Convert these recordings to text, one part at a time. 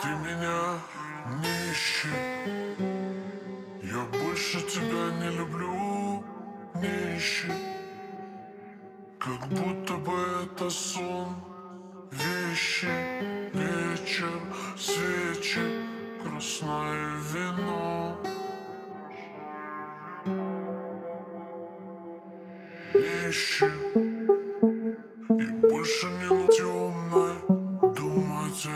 Ты меня не ищи Я больше тебя не люблю Не ищи Как будто бы это сон Вещи, вечер, свечи Красное вино. Не ищи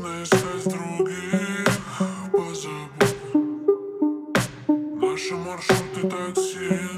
Можно стать другим, позабыть Наши маршруты такси